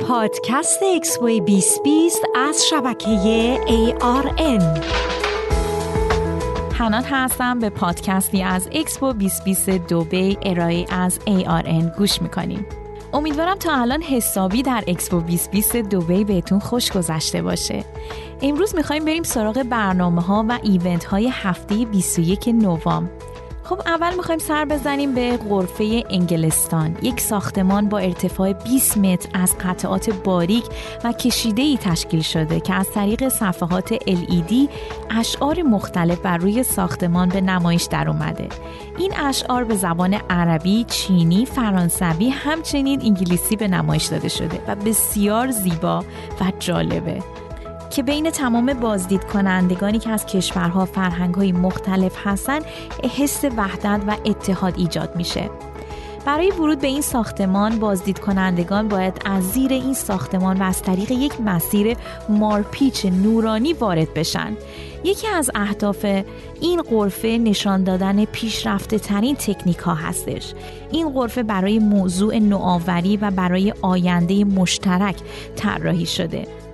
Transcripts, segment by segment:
پادکست اکسپو 2020 از شبکه ARN حنان هستم به پادکستی از اکسپو 2020 دوبی ارائه از ARN گوش می‌کنیم. امیدوارم تا الان حسابی در اکسپو 2020 دوبی بهتون خوش گذشته باشه. امروز می‌خوایم بریم سراغ برنامه ها و event های هفته 21 نوامبر. خب اول می‌خوایم سر بزنیم به غرفه انگلستان. یک ساختمان با ارتفاع 20 متر از قطعات باریک و کشیده ای تشکیل شده که از طریق صفحات LED اشعار مختلف بر روی ساختمان به نمایش در اومده. این اشعار به زبان عربی، چینی، فرانسوی همچنین انگلیسی به نمایش داده شده و بسیار زیبا و جالبه. که بین تمام بازدید کنندگانی که از کشورها فرهنگهای مختلف هستند حس وحدت و اتحاد ایجاد میشه. برای ورود به این ساختمان بازدید کنندگان باید از زیر این ساختمان و از طریق یک مسیر مارپیچ نورانی وارد بشن. یکی از اهداف این قرفه نشان دادن پیشرفته ترین تکنیک ها هستش. این قرفه برای موضوع نوآوری و برای آینده مشترک طراحی شده.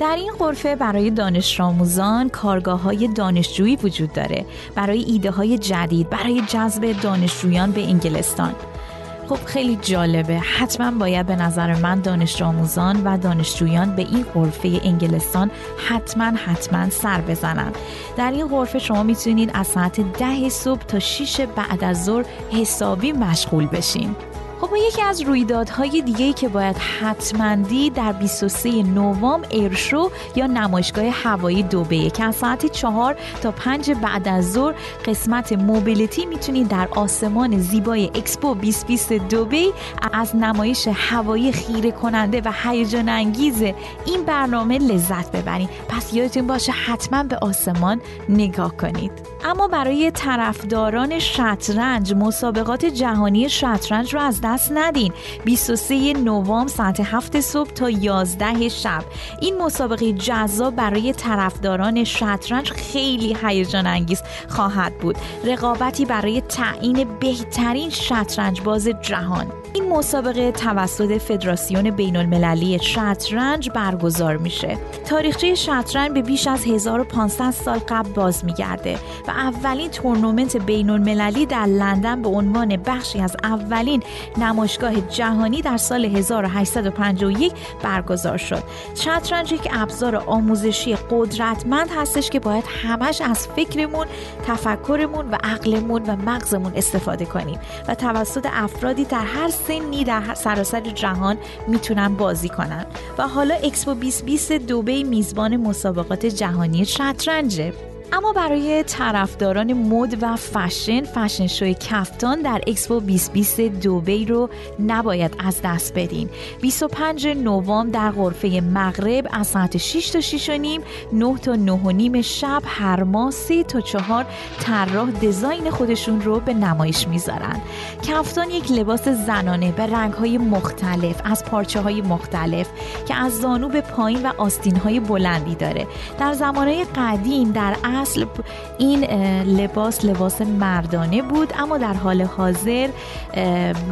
در این غرفه برای دانش آموزان کارگاه های دانشجویی وجود داره. برای ایده های جدید برای جذب دانشجویان به انگلستان. خب خیلی جالبه. حتما باید به نظر من دانش آموزان و دانشجویان به این غرفه انگلستان حتما حتما سر بزنن. در این غرفه شما می‌تونید از ساعت ده صبح تا 6 بعد از ظهر حسابی مشغول بشین. خب یکی از رویدادهای دیگه که باید حتما در 23 نوامبر ایرشو یا نمایشگاه هوایی دوبه که از ساعت 4 تا 5 بعد از ظهر قسمت موبیلیتی می‌تونید در آسمان زیبای اکسپو 2020 دوبه از نمایش هوایی خیره کننده و هیجان انگیز این برنامه لذت ببرید. پس یادتون باشه حتما به آسمان نگاه کنید. اما برای طرفداران شطرنج مسابقات جهانی شطرنج رو از دست ندین. 23 نوامبر ساعت 7 صبح تا 11 شب. این مسابقه جذاب برای طرفداران شطرنج خیلی هیجان انگیز خواهد بود. رقابتی برای تعیین بهترین شطرنج باز جهان. این مسابقه توسط فدراسیون بین المللی شطرنج برگزار میشه. تاریخچه شطرنج به بیش از 1500 سال قبل باز میگرده و اولین تورنمنت بین المللی در لندن به عنوان بخشی از اولین نمایشگاه جهانی در سال 1851 برگزار شد. شطرنج یک ابزار آموزشی قدرتمند هستش که باید همش از فکرمون تفکرمون و عقلمون و مغزمون استفاده کنیم و توسط افرادی در هر سنی در سراسر جهان می‌تونن بازی کنن. و حالا اکسپو 2020 دوبی میزبان مسابقات جهانی شطرنجه. اما برای طرفداران مد و fashion fashion show ی کفتان در اکسپو 2020 دوبی رو نباید از دست بدین. 25 نوامبر در غرفه مغرب از ساعت 6 تا 6 و نیم 9 تا 9 و نیم شب هر ماه 3 تا 4 طراح دیزاین خودشون رو به نمایش می‌ذارن. کفتان یک لباس زنانه به رنگ های مختلف از پارچه های مختلف که از زانو به پایین و آستین های بلندی داره. در زمانهای قدیم در اصل این لباس لباس مردانه بود اما در حال حاضر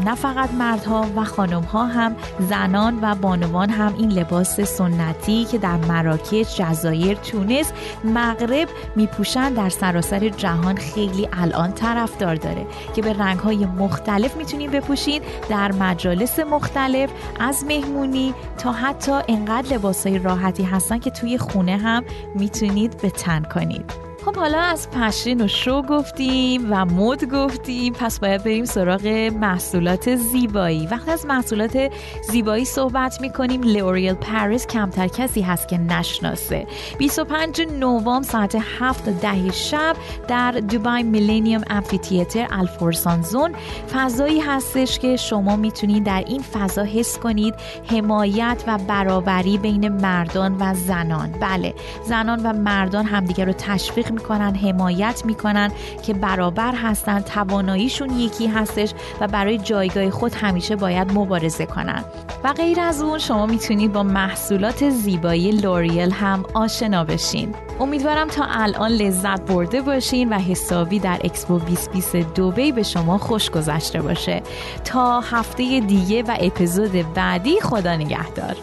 نه فقط مردها و خانمها هم زنان و بانوان هم این لباس سنتی که در مراکش، جزایر، تونس، مغرب میپوشن در سراسر جهان خیلی الان طرفدار داره که به رنگهای مختلف می‌تونیم بپوشین در مجالس مختلف از مهمونی تا حتی انقدر لباسهای راحتی هستن که توی خونه هم می‌تونید به تن کنید. خب حالا از پشین و شو گفتیم و مد گفتیم پس باید بریم سراغ محصولات زیبایی. وقتی از محصولات زیبایی صحبت می‌کنیم. L'Oréal Paris کمتر کسی هست که نشناسه. 25 نوامبر ساعت 7 تا 10 شب در Dubai Millennium Amphitheatre Al Forsan Zone. فضایی هستش که شما می‌تونید در این فضا حس کنید حمایت و برابری بین مردان و زنان. بله زنان و مردان همدیگه رو تشویق می‌کنن حمایت می‌کنن که برابر هستن تواناییشون یکی هستش و برای جایگاه خود همیشه باید مبارزه کنن. و غیر از اون شما می‌تونید با محصولات زیبایی L'Oréal هم آشنا بشین. امیدوارم تا الان لذت برده باشین و حسابی در اکسپو 2020 دوبی به شما خوش گذشته باشه. تا هفته دیگه و اپیزود بعدی خدا نگهدار.